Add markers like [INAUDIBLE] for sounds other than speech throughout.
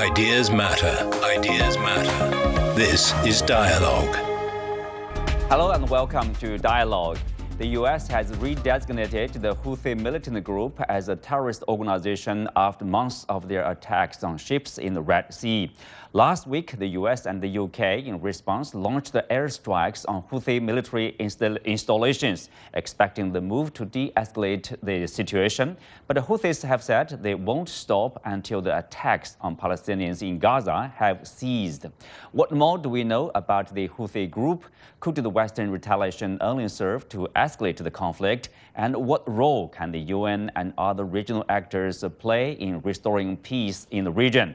Ideas matter. Ideas matter. This is Dialogue. Hello and welcome to Dialogue. The U.S. has redesignated the Houthi militant group as a terrorist organization after months of their attacks on ships in the Red Sea. Last week, the US and the UK, in response, launched airstrikes on Houthi military install installations, expecting the move to de escalate the situation. But the Houthis have said they won't stop until the attacks on Palestinians in Gaza have ceased. What more do we know about the Houthi group? Could the Western retaliation only serve to escalate the conflict? And what role can the UN and other regional actors play in restoring peace in the region?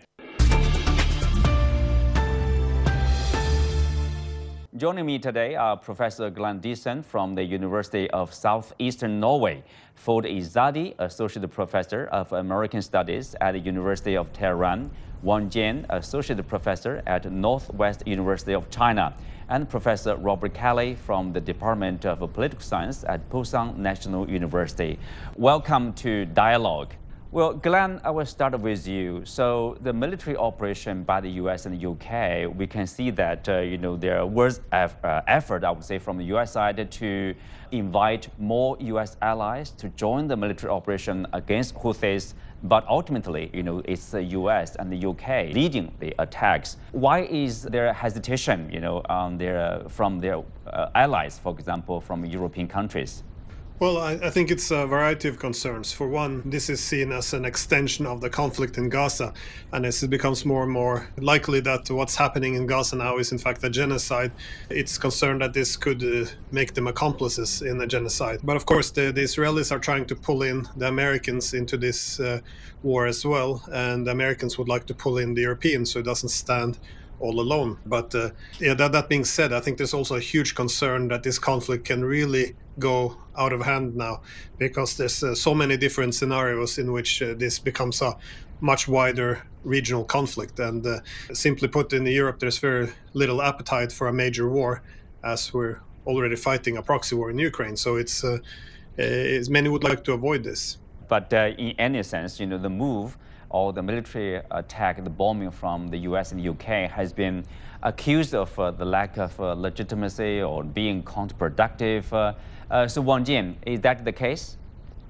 Joining me today are Professor Glenn Diesen from the University of Southeastern Norway, Foad Izadi, Associate Professor of American Studies at the University of Tehran, Wang Jin, Associate Professor at Northwest University of China, and Professor Robert Kelly from the Department of Political Science at Pusan National University. Welcome to Dialogue. Well, Glenn, I will start with you. So the military operation by the U.S. and the U.K., we can see that uh, you know there was eff uh, effort, I would say, from the U.S. side to invite more U.S. allies to join the military operation against Houthis. But ultimately, you know, it's the U.S. and the U.K. leading the attacks. Why is there hesitation, you know, on their, from their uh, allies, for example, from European countries? Well, I, I, think it's a variety of concerns. For one, this is seen as an extension of the conflict in Gaza, and as it becomes more and more likely that what's happening in Gaza now is in fact a genocide, it's concerned that this could uh, make them accomplices in a genocide. But of course, the, the, Israelis are trying to pull in the Americans into this uh, war as well, and the Americans would like to pull in the Europeans so it doesn't stand all alone. But uh, yeah, that, that being said, I think there's also a huge concern that this conflict can really go out of hand now because there's uh, so many different scenarios in which uh, this becomes a much wider regional conflict. And uh, simply put, in Europe, there's very little appetite for a major war as we're already fighting a proxy war in Ukraine. So it's, uh, it's many would like to avoid this. But uh, in any sense, you know, the move or the military attack, the bombing from the US and the UK has been accused of uh, the lack of uh, legitimacy or being counterproductive. Uh, uh so Wang Jin, is that the case?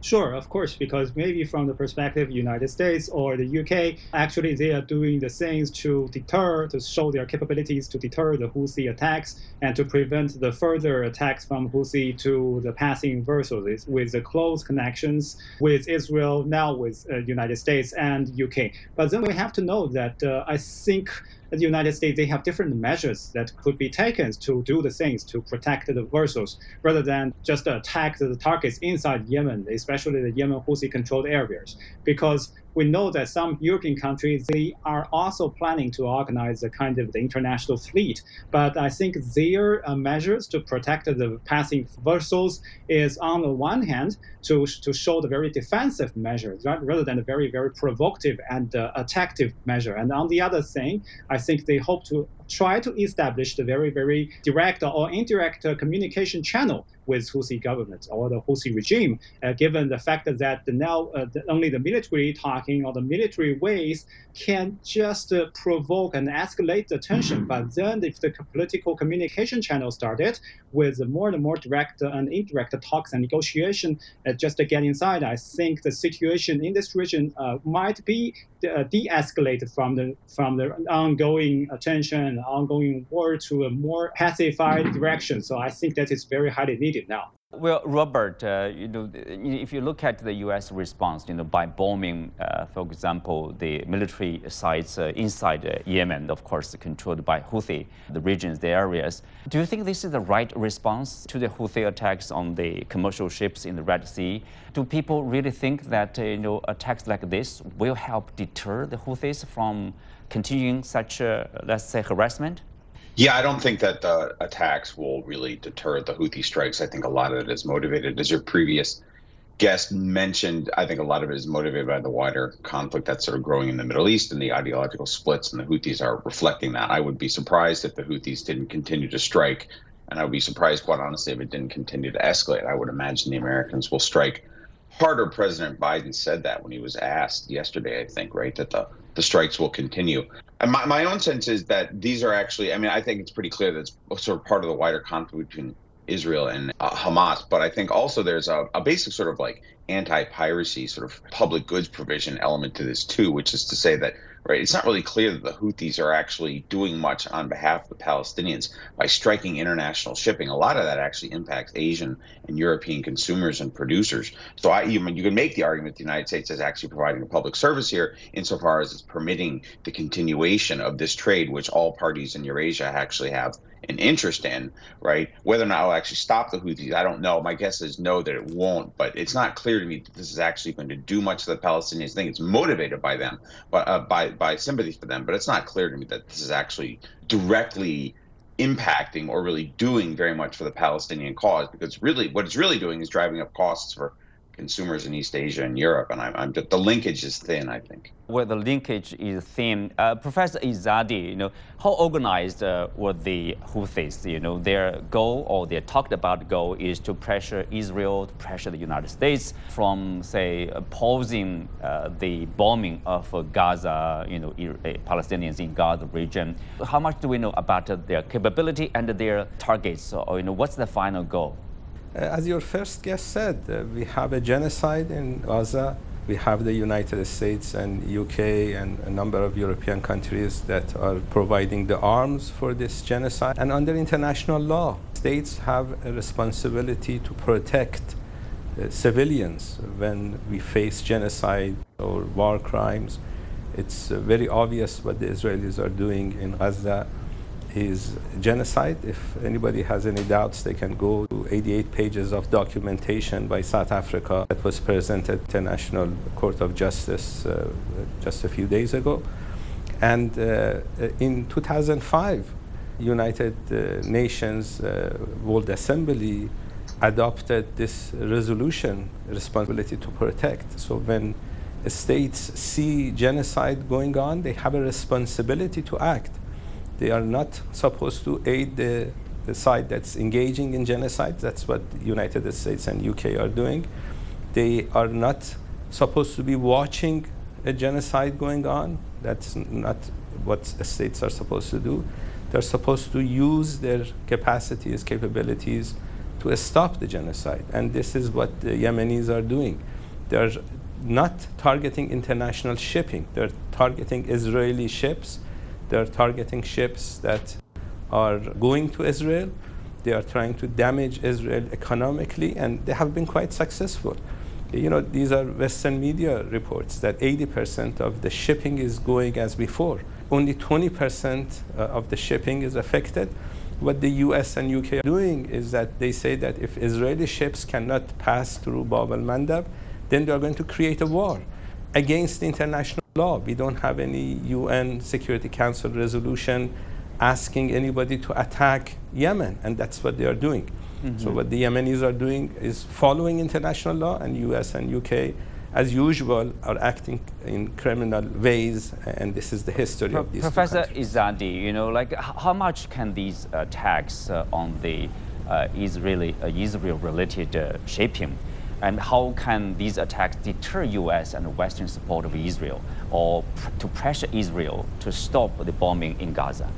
Sure, of course, because maybe from the perspective of United States or the UK, actually they are doing the things to deter, to show their capabilities to deter the Houthi attacks and to prevent the further attacks from Houthi to the passing vessels with the close connections with Israel, now with uh, United States and UK. But then we have to know that uh, I think the United States, they have different measures that could be taken to do the things to protect the vessels rather than just attack the targets inside Yemen, especially the Yemen Houthi controlled areas. Because we know that some European countries they are also planning to organize a kind of the international fleet. But I think their uh, measures to protect the passing vessels is on the one hand to, to show the very defensive measures right, rather than a very very provocative and uh, attactive measure. And on the other thing, I think they hope to try to establish the very, very direct or indirect uh, communication channel with Houthi government or the Houthi regime, uh, given the fact that the now uh, the, only the military talking or the military ways can just uh, provoke and escalate the tension. But then if the political communication channel started with more and more direct and indirect talks and negotiation uh, just to get inside, I think the situation in this region uh, might be de-escalated from the from the ongoing tension and ongoing war to a more pacified direction. So I think that is very highly needed now. Well, Robert, uh, you know, if you look at the U.S. response, you know, by bombing, uh, for example, the military sites uh, inside uh, Yemen, of course, controlled by Houthi, the regions, the areas, do you think this is the right response to the Houthi attacks on the commercial ships in the Red Sea? Do people really think that, uh, you know, attacks like this will help deter the Houthis from continuing such, let's say, harassment? Yeah, I don't think that the attacks will really deter the Houthi strikes. I think a lot of it is motivated, as your previous guest mentioned. I think a lot of it is motivated by the wider conflict that's sort of growing in the Middle East and the ideological splits, and the Houthis are reflecting that. I would be surprised if the Houthis didn't continue to strike, and I would be surprised, quite honestly, if it didn't continue to escalate. I would imagine the Americans will strike harder. President Biden said that when he was asked yesterday, I think, right, that the, the strikes will continue. And my, my own sense is that these are actually, I mean, I think it's pretty clear that it's sort of part of the wider conflict between Israel and uh, Hamas. But I think also there's a, a basic sort of like anti piracy, sort of public goods provision element to this too, which is to say that right? It's not really clear that the Houthis are actually doing much on behalf of the Palestinians by striking international shipping. A lot of that actually impacts Asian and European consumers and producers. So I, you, you can make the argument the United States is actually providing a public service here insofar as it's permitting the continuation of this trade, which all parties in Eurasia actually have an interest in, right? Whether or not it'll actually stop the Houthis, I don't know. My guess is no, that it won't. But it's not clear to me that this is actually going to do much to the Palestinians. I think it's motivated by them, but uh, by by sympathy for them. But it's not clear to me that this is actually directly impacting or really doing very much for the Palestinian cause. Because really, what it's really doing is driving up costs for consumers in East Asia and Europe, and I'm, I'm the linkage is thin. I think. Well, the linkage is thin. Uh, Professor Izadi, you know, how organized uh, were the Houthis? You know, their goal or their talked about goal is to pressure Israel, to pressure the United States from, say, pausing uh, the bombing of Gaza, you know, Palestinians in Gaza region. How much do we know about their capability and their targets? Or, you know, what's the final goal? Uh, as your first guest said, uh, we have a genocide in Gaza. We have the United States and UK and a number of European countries that are providing the arms for this genocide. And under international law, states have a responsibility to protect uh, civilians when we face genocide or war crimes. It's uh, very obvious what the Israelis are doing in Gaza is genocide. If anybody has any doubts, they can go to 88 pages of documentation by South Africa that was presented to the International Court of Justice uh, just a few days ago. And uh, in 2005, United uh, Nations uh, World Assembly adopted this resolution, responsibility to protect. So when states see genocide going on, they have a responsibility to act. They are not supposed to aid the, the side that's engaging in genocide. That's what United States and UK are doing. They are not supposed to be watching a genocide going on. That's not what states are supposed to do. They're supposed to use their capacities, capabilities to stop the genocide. And this is what the Yemenis are doing. They're not targeting international shipping. They're targeting Israeli ships they're targeting ships that are going to Israel. They are trying to damage Israel economically, and they have been quite successful. You know, these are Western media reports that 80% of the shipping is going as before. Only 20% uh, of the shipping is affected. What the US and UK are doing is that they say that if Israeli ships cannot pass through Bab al Mandab, then they are going to create a war against international law. We don't have any UN Security Council resolution asking anybody to attack Yemen, and that's what they are doing. Mm-hmm. So what the Yemenis are doing is following international law, and US and UK, as usual, are acting in criminal ways, and this is the history Pro- of these. Professor Izadi, you know, like how much can these attacks uh, on the uh, Israeli uh, Israel-related uh, shipping and how can these attacks deter U.S. and Western support of Israel, or pr- to pressure Israel to stop the bombing in Gaza?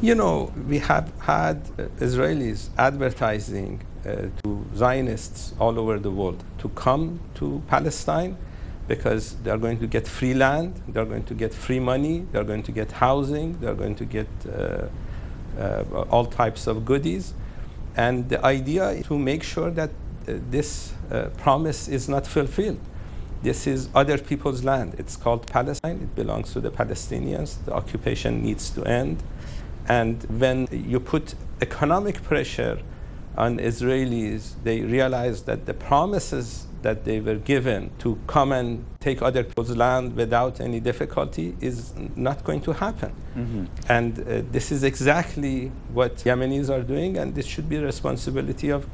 You know, we have had uh, Israelis advertising uh, to Zionists all over the world to come to Palestine because they're going to get free land, they're going to get free money, they're going to get housing, they're going to get uh, uh, all types of goodies. And the idea is to make sure that this uh, promise is not fulfilled. This is other people's land. It's called Palestine. It belongs to the Palestinians. The occupation needs to end. And when you put economic pressure on Israelis, they realize that the promises that they were given to come and take other people's land without any difficulty is not going to happen. Mm-hmm. And uh, this is exactly what Yemenis are doing, and this should be the responsibility of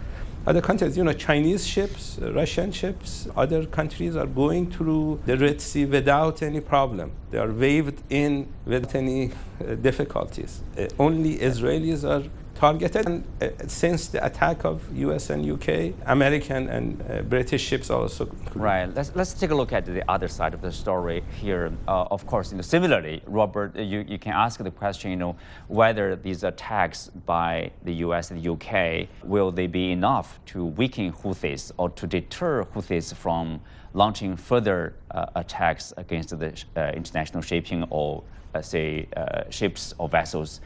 other countries, you know, Chinese ships, Russian ships, other countries are going through the Red Sea without any problem. They are waved in without any uh, difficulties. Uh, only Israelis are targeted. And uh, since the attack of U.S. and U.K., American and uh, British ships also. Right. Let's, let's take a look at the other side of the story here. Uh, of course, you know, similarly, Robert, you, you can ask the question, you know, whether these attacks by the U.S. and the U.K. will they be enough to weaken Houthis or to deter Houthis from launching further uh, attacks against the uh, international shipping or, uh, say, uh, ships or vessels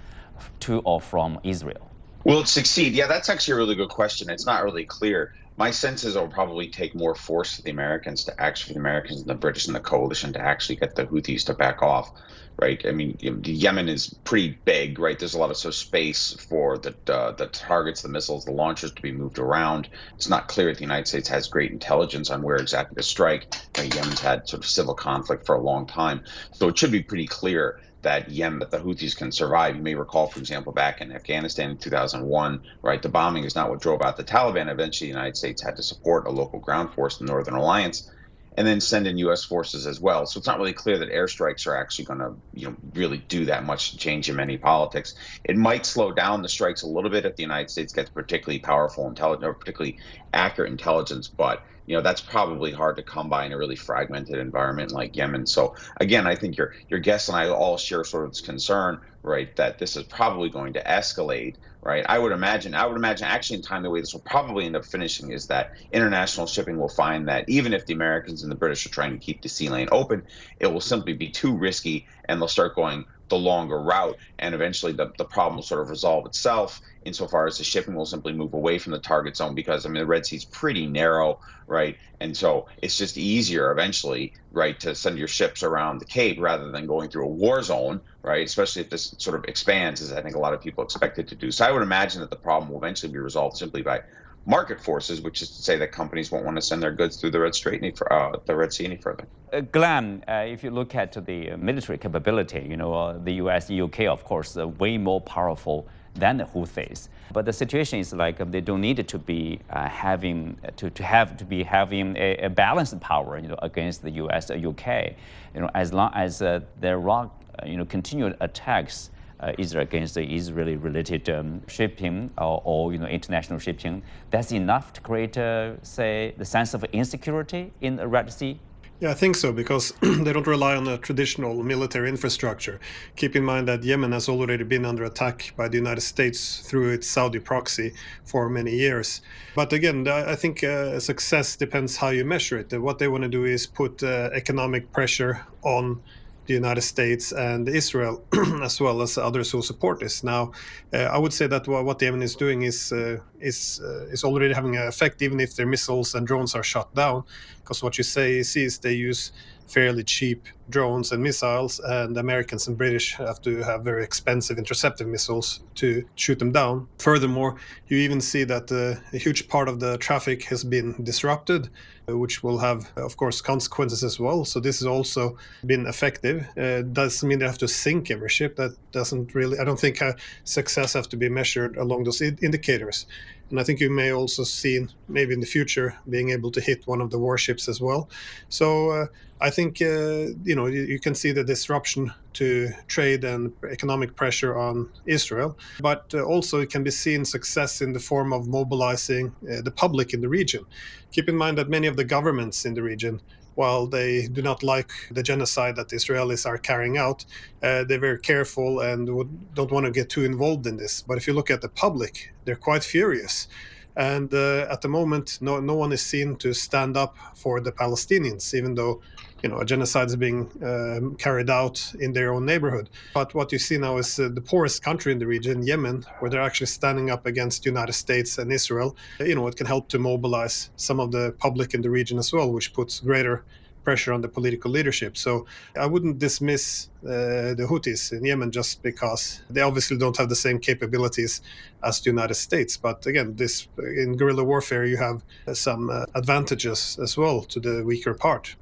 to or from Israel? Will it succeed? Yeah, that's actually a really good question. It's not really clear. My sense is it'll probably take more force for the Americans to actually, the Americans and the British and the coalition to actually get the Houthis to back off, right? I mean, Yemen is pretty big, right? There's a lot of so space for the uh, the targets, the missiles, the launchers to be moved around. It's not clear that the United States has great intelligence on where exactly to strike. Yemen's had sort of civil conflict for a long time, so it should be pretty clear that Yemen, that the Houthis can survive. You may recall, for example, back in Afghanistan in 2001, right, the bombing is not what drove out the Taliban. Eventually, the United States had to support a local ground force, the Northern Alliance, and then send in U.S. forces as well. So it's not really clear that airstrikes are actually going to, you know, really do that much change Yemeni politics. It might slow down the strikes a little bit if the United States gets particularly powerful intelligence or particularly accurate intelligence, but you know that's probably hard to come by in a really fragmented environment like Yemen. So again, I think your your guests and I all share sort of this concern, right, that this is probably going to escalate, right? I would imagine, I would imagine actually in time the way this will probably end up finishing is that international shipping will find that even if the Americans and the British are trying to keep the sea lane open, it will simply be too risky and they'll start going the longer route and eventually the, the problem will sort of resolve itself insofar as the shipping will simply move away from the target zone because I mean the Red Sea is pretty narrow, right? And so it's just easier eventually, right, to send your ships around the Cape rather than going through a war zone, right? Especially if this sort of expands, as I think a lot of people expect it to do. So I would imagine that the problem will eventually be resolved simply by market forces, which is to say that companies won't want to send their goods through the Red any, uh, the Red Sea any further. Uh, Glenn, uh, if you look at the military capability, you know, uh, the U.S., UK, of course, are way more powerful than the Houthis. But the situation is like um, they don't need to be uh, having to, to have to be having a, a, balanced power, you know, against the U.S. or U.K. You know, as long as uh, there are uh, you know continued attacks. Uh, either against the Israeli-related um, shipping or, or, you know international shipping, that's enough to create, uh, say, the sense of insecurity in the Red Sea. Yeah, I think so because [CLEARS THROAT] they don't rely on a traditional military infrastructure. Keep in mind that Yemen has already been under attack by the United States through its Saudi proxy for many years. But again, I think uh, success depends how you measure it. What they want to do is put uh, economic pressure on the United States and Israel, [CLEARS THROAT] as well as others who support this. Now, uh, I would say that what Yemen is doing is uh, is uh, is already having an effect, even if their missiles and drones are shut down. Because what you say see is they use fairly cheap drones and missiles, and Americans and British have to have very expensive interceptive missiles to shoot them down. Furthermore, you even see that uh, a huge part of the traffic has been disrupted, uh, which will have, of course, consequences as well. So this has also been effective. Uh, doesn't mean they have to sink every ship. That doesn't really. I don't think uh, success have to be measured along those indicators. And I think you may also see, maybe in the future, being able to hit one of the warships as well. So uh, I think uh, you know you, you, can see the disruption to trade and economic pressure on Israel, but uh, also it can be seen success in the form of mobilizing uh, the public in the region. Keep in mind that many of the governments in the region while they do not like the genocide that the Israelis are carrying out, uh, they're very careful and would, don't want to get too involved in this. But if you look at the public, they're quite furious. And uh, at the moment, no, no one is seen to stand up for the Palestinians, even though you know a genocide is being um, carried out in their own neighborhood. But what you see now is uh, the poorest country in the region, Yemen, where they're actually standing up against the United States and Israel. You know, it can help to mobilize some of the public in the region as well, which puts greater pressure on the political leadership. So I wouldn't dismiss uh, the Houthis in Yemen just because they obviously don't have the same capabilities as the United States. But again, this in guerrilla warfare, you have some uh, advantages as well to the weaker part.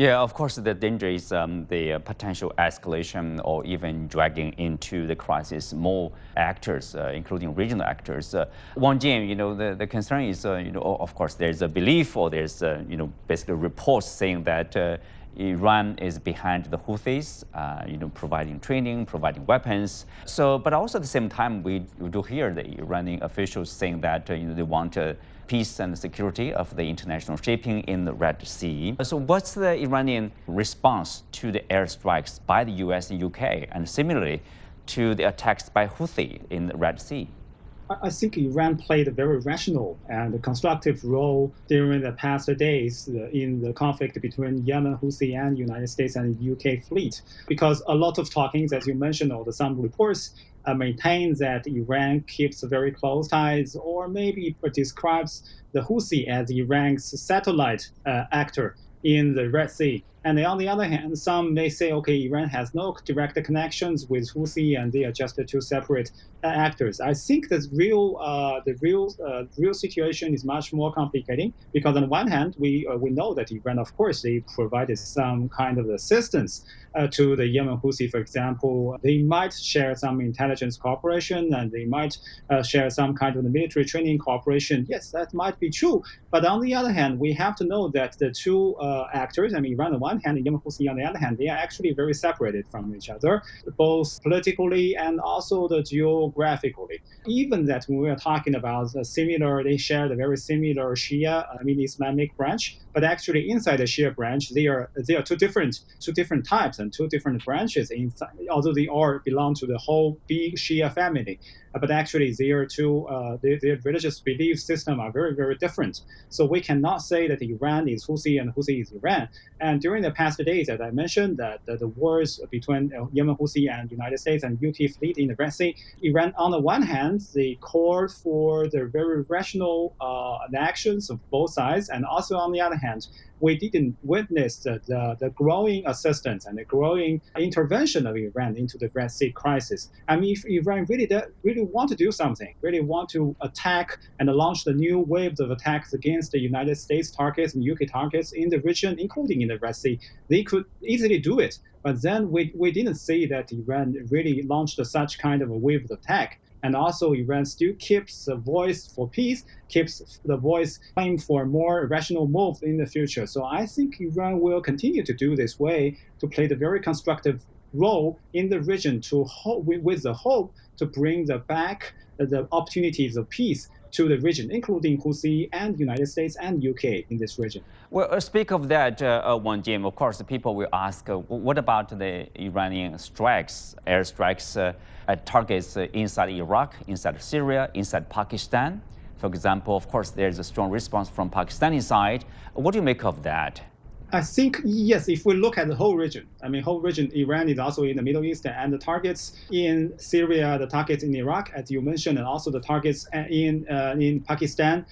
Yeah, of course, the danger is um, the potential escalation or even dragging into the crisis more actors, uh, including regional actors. Uh, Wang Jin, you know, the, the concern is, uh, you know, of course, there's a belief or there's, uh, you know, basically reports saying that uh, Iran is behind the Houthis, uh, you know, providing training, providing weapons. So, but also at the same time, we, we do hear the Iranian officials saying that uh, you know they want uh, peace and security of the international shipping in the Red Sea. So, what's the Iranian response to the airstrikes by the U.S. and U.K. and similarly to the attacks by Houthi in the Red Sea? I think Iran played a very rational and constructive role during the past days in the conflict between Yemen Houthi and United States and UK fleet, because a lot of talkings, as you mentioned, or some reports uh, maintain that Iran keeps very close ties, or maybe describes the Houthi as Iran's satellite uh, actor in the Red Sea. And on the other hand, some may say, okay, Iran has no direct connections with Houthi, and they are just two separate uh, actors. I think the real, uh, the real, uh, real situation is much more complicated because on one hand, we uh, we know that Iran, of course, they provided some kind of assistance uh, to the Yemen Houthi, for example. They might share some intelligence cooperation, and they might uh, share some kind of military training cooperation. Yes, that might be true. But on the other hand, we have to know that the two actors, I mean, Iran on the one hand and Yemen Houthi on the other hand, they are actually very separated from each other, both politically and also the geographically. Even that when we are talking about the similar, they share the very similar Shia, I mean Islamic branch, but actually inside the Shia branch, they are they are two different two different types and two different branches. Inside, although they all belong to the whole big Shia family, but actually their two uh, their, their religious belief system are very very different. So we cannot say that Iran is Houthi and Houthi is Iran. And during the past days, as I mentioned, that the, the wars between uh, Yemen Houthi and United States and UK fleet in the Red Sea, Iran on the one hand they called for the very rational uh, actions of both sides, and also on the other hand we didn't witness the, the, the, growing assistance and the growing intervention of Iran into the Red Sea crisis. I mean, if Iran really really want to do something, really want to attack and launch the new waves of attacks against the United States targets and UK targets in the region, including in the Red Sea, they could easily do it. But then we, we didn't see that Iran really launched such kind of a wave of attack. And also, Iran still keeps the voice for peace, keeps the voice claim for more rational moves in the future. So I think Iran will continue to do this way to play the very constructive role in the region to with the hope to bring the back the opportunities of peace to the region, including Houthi and United States and UK in this region. Well, uh, speak of that, uh, uh, Wang Jin, of course, people will ask, uh, what about the Iranian strikes, airstrikes uh, at targets uh, inside Iraq, inside Syria, inside Pakistan? For example, of course, there's a strong response from Pakistani side. What do you make of that? I think yes. If we look at the whole region, I mean, whole region, Iran is also in the Middle East, and the targets in Syria, the targets in Iraq, as you mentioned, and also the targets in uh, in Pakistan,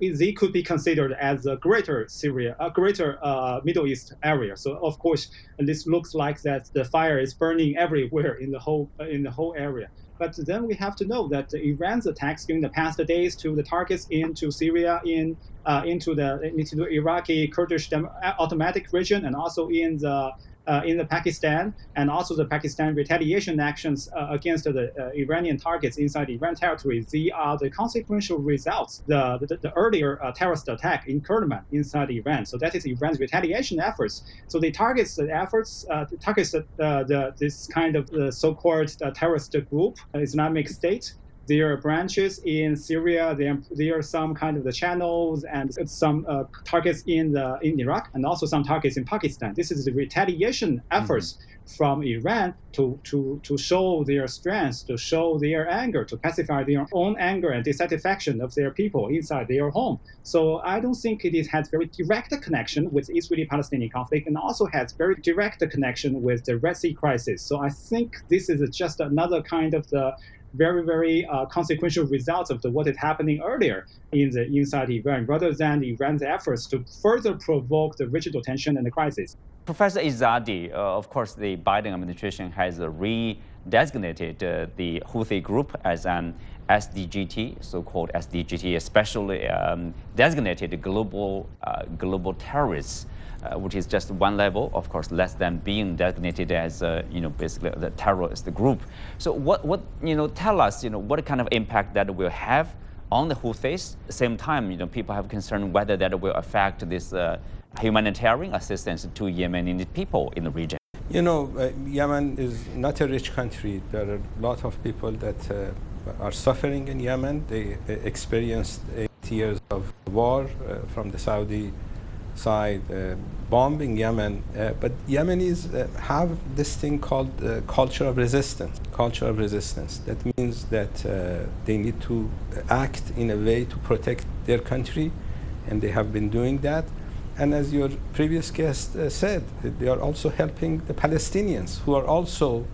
they could be considered as a greater Syria, a greater uh, Middle East area. So of course, this looks like that the fire is burning everywhere in the whole in the whole area. But then we have to know that Iran's attacks during the past days to the targets into Syria, in uh, into the into the Iraqi Kurdish automatic region, and also in the uh, in the Pakistan and also the Pakistan retaliation actions uh, against the uh, Iranian targets inside Iran territory. These are the consequential results. The, the, the earlier uh, terrorist attack in Kerman inside Iran. So that is Iran's retaliation efforts. So they targets the efforts, uh, targets the, the, this kind of so-called uh, terrorist group, Islamic State, there are branches in Syria. There, there are some kind of the channels and some uh, targets in the in Iraq, and also some targets in Pakistan. This is the retaliation efforts mm-hmm. from Iran to, to, to show their strength, to show their anger, to pacify their own anger and dissatisfaction of their people inside their home. So I don't think it has very direct connection with Israeli-Palestinian conflict, and also has very direct connection with the Red Sea crisis. So I think this is just another kind of the very, very uh, consequential results of the, what is happening earlier in the inside Iran, rather than Iran's efforts to further provoke the regional tension and the crisis. Professor Izadi, uh, of course, the Biden administration has re-designated uh, the Houthi group as an SDGT, so-called SDGT, especially um, designated global uh, global terrorists uh, which is just one level, of course, less than being designated as, uh, you know, basically the terrorist group. So what, what, you know, tell us, you know, what kind of impact that will have on the Houthis. At the same time, you know, people have concern whether that will affect this uh, humanitarian assistance to Yemeni people in the region? You know, uh, Yemen is not a rich country. There are a lot of people that uh, are suffering in Yemen. They experienced eight years of war from the Saudi side uh, bombing Yemen. Uh, but Yemenis have this thing called culture of resistance. Culture of resistance. That means that they need to act in a way to protect their country, and they have been doing that. And as your previous guest uh, said, they are also helping the Palestinians who are also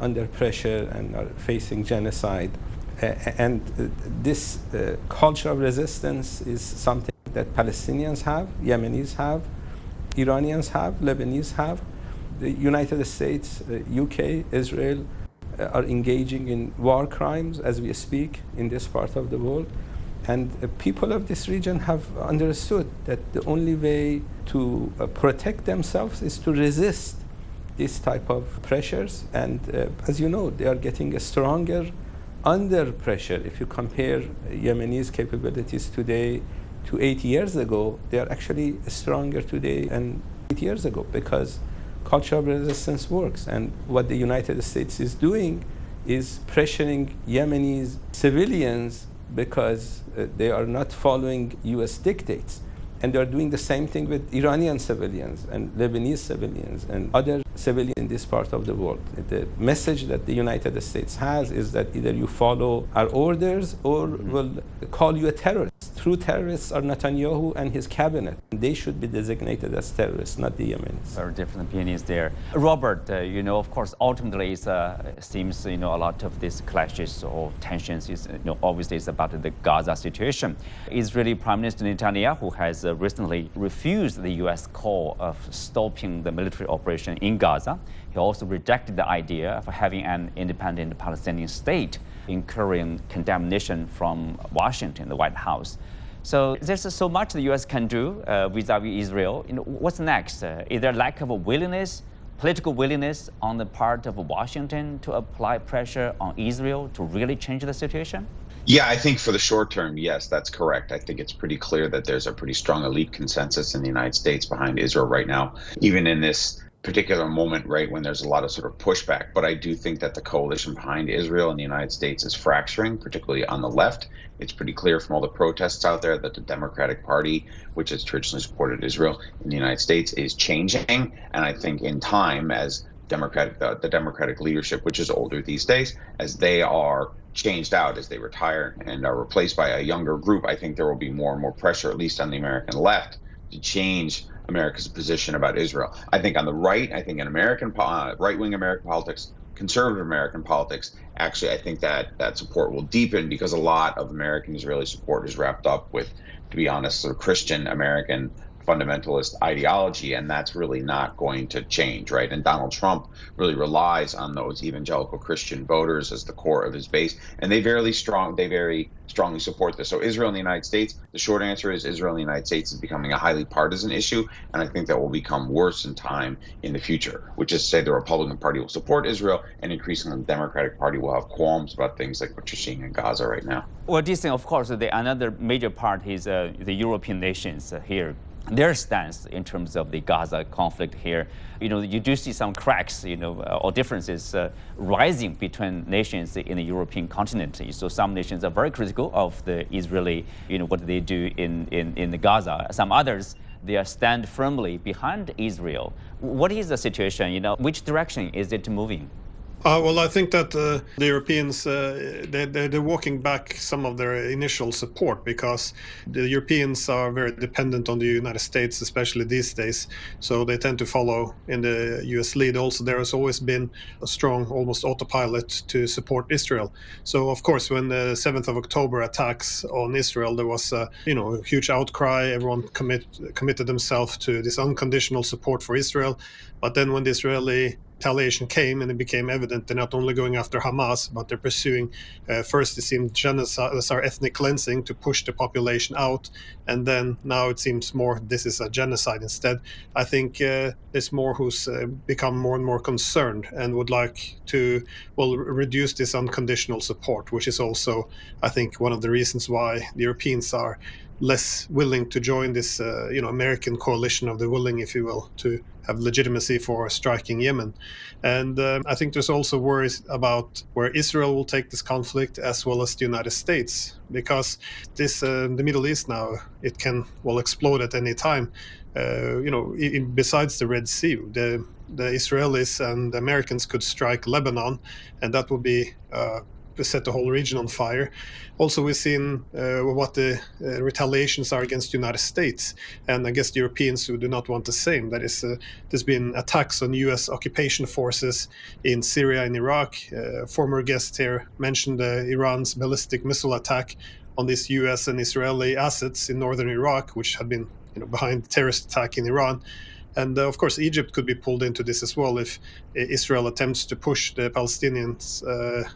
under pressure and are facing genocide. Uh, and uh, this uh, culture of resistance is something that Palestinians have, Yemenis have, Iranians have, Lebanese have. The United States, UK, Israel uh, are engaging in war crimes as we speak in this part of the world. And uh, people of this region have understood that the only way to uh, protect themselves is to resist this type of pressures. And uh, as you know, they are getting stronger under pressure. If you compare Yemenis' capabilities today to eight years ago, they are actually stronger today than eight years ago because culture of resistance works. And what the United States is doing is pressuring Yemenis civilians because uh, they are not following US dictates. And they are doing the same thing with Iranian civilians and Lebanese civilians and other civilians in this part of the world. The message that the United States has is that either you follow our orders or mm-hmm. we'll call you a terrorist true terrorists are Netanyahu and his cabinet. They should be designated as terrorists, not the Yemenis. Very different opinions there. Robert, uh, you know, of course, ultimately it uh, seems, you know, a lot of these clashes or tensions is, you know, obviously is about the Gaza situation. Israeli Prime Minister Netanyahu has uh, recently refused the U.S. call of stopping the military operation in Gaza. He also rejected the idea of having an independent Palestinian state, incurring condemnation from Washington, the White House. So there's so much the U.S. can do uh, vis-a-vis Israel. You know, what's next? Uh, is there a lack of a willingness, political willingness on the part of Washington to apply pressure on Israel to really change the situation? Yeah, I think for the short term, yes, that's correct. I think it's pretty clear that there's a pretty strong elite consensus in the United States behind Israel right now, even in this particular moment, right, when there's a lot of sort of pushback. But I do think that the coalition behind Israel and the United States is fracturing, particularly on the left. It's pretty clear from all the protests out there that the Democratic Party, which has traditionally supported Israel in the United States, is changing. And I think in time, as Democratic the, uh, the Democratic leadership, which is older these days, as they are changed out as they retire and are replaced by a younger group, I think there will be more and more pressure, at least on the American left, to change America's position about Israel. I think on the right, I think in American uh, right-wing American politics, conservative American politics, actually, I think that that support will deepen because a lot of American Israeli support is wrapped up with, to be honest, sort of Christian American fundamentalist ideology, and that's really not going to change, right? And Donald Trump really relies on those evangelical Christian voters as the core of his base, and they very strong, they very strongly support this. So Israel and the United States, the short answer is Israel and the United States is becoming a highly partisan issue, and I think that will become worse in time in the future. Which is to say, the Republican Party will support Israel, and increasingly the Democratic Party will have qualms about things like what you're seeing in Gaza right now. Well, this thing, of course, the another major part is uh, the European nations here their stance in terms of the Gaza conflict here. You know, you do see some cracks, you know, uh, or differences uh, rising between nations in the European continent. So some nations are very critical of the Israeli, you know, what they do in, in, in the Gaza. Some others, they stand firmly behind Israel. What is the situation? You know, which direction is it moving? Uh, well, I think that uh, the Europeans uh, they, they're walking back some of their initial support because the Europeans are very dependent on the United States, especially these days. So they tend to follow in the U.S. lead. Also, there has always been a strong, almost autopilot to support Israel. So, of course, when the 7th of October attacks on Israel, there was a you know a huge outcry. Everyone commit, committed themselves to this unconditional support for Israel. But then when the Israeli retaliation came and it became evident they're not only going after Hamas, but they're pursuing uh, first it seemed genocide, uh, ethnic cleansing to push the population out, and then now it seems more this is a genocide instead. I think uh, there's more who's uh, become more and more concerned and would like to well reduce this unconditional support, which is also I think one of the reasons why the Europeans are less willing to join this, uh, you know, American coalition of the willing, if you will, to have legitimacy for striking Yemen. And um, I think there's also worries about where Israel will take this conflict as well as the United States, because this uh, the Middle East now it can well explode at any time. Uh, you know, in, besides the Red Sea, the the Israelis and the Americans could strike Lebanon, and that would be uh, set the whole region on fire. Also, we've seen uh, what the uh, retaliations are against the United States, and the Europeans who do not want the same. That is, uh, there's been attacks on U.S. occupation forces in Syria and Iraq. Uh, former guest here mentioned Iran's ballistic missile attack on these U.S. and Israeli assets in northern Iraq, which had been you know, behind the terrorist attack in Iran. And uh, of course, Egypt could be pulled into this as well if Israel attempts to push the Palestinians uh,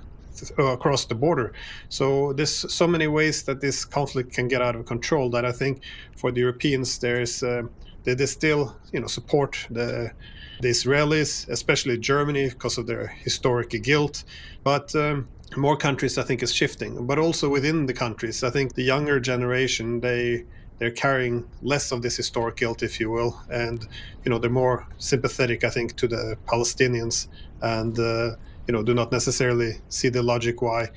uh, across the border. So there's so many ways that this conflict can get out of control that I think for the Europeans there's uh, they, they still you know support the the Israelis, especially Germany, because of their historic guilt. But um, more countries, I think, is shifting. But also within the countries, I think the younger generation they they're carrying less of this historic guilt, if you will, and you know they're more sympathetic, I think, to the Palestinians and. Uh, you know do not necessarily see the logic why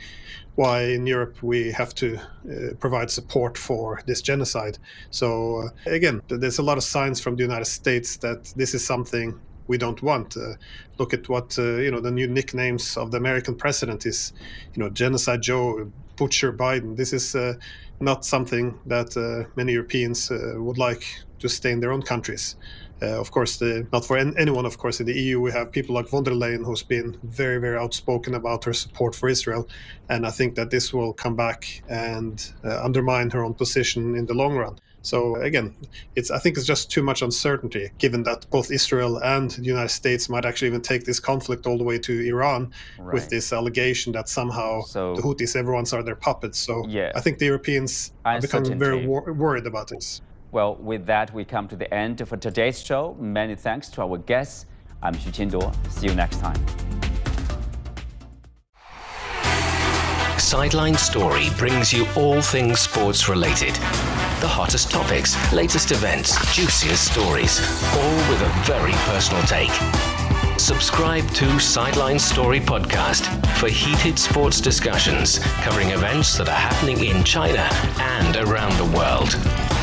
why in Europe we have to uh, provide support for this genocide. So uh, again, there's a lot of signs from the United States that this is something we don't want. Uh, look at what uh, you know the new nicknames of the American president is, you know, genocide Joe, butcher Biden. This is uh, not something that uh, many Europeans would like to stay in their own countries. Uh, of course, the, not for anyone, of course, in the EU, we have people like von der Leyen who's been very, very outspoken about her support for Israel. And I think that this will come back and uh, undermine her own position in the long run. So again, it's I think it's just too much uncertainty, given that both Israel and the United States might actually even take this conflict all the way to Iran right. with this allegation that somehow so, the Houthis, everyone's are their puppets. So yeah. I think the Europeans are becoming very wor- worried about this. Well, with that, we come to the end for today's show. Many thanks to our guests. I'm Xu Qinduo. See you next time. Sideline Story brings you all things sports related. The hottest topics, latest events, juiciest stories, all with a very personal take. Subscribe to Sideline Story Podcast for heated sports discussions covering events that are happening in China and around the world.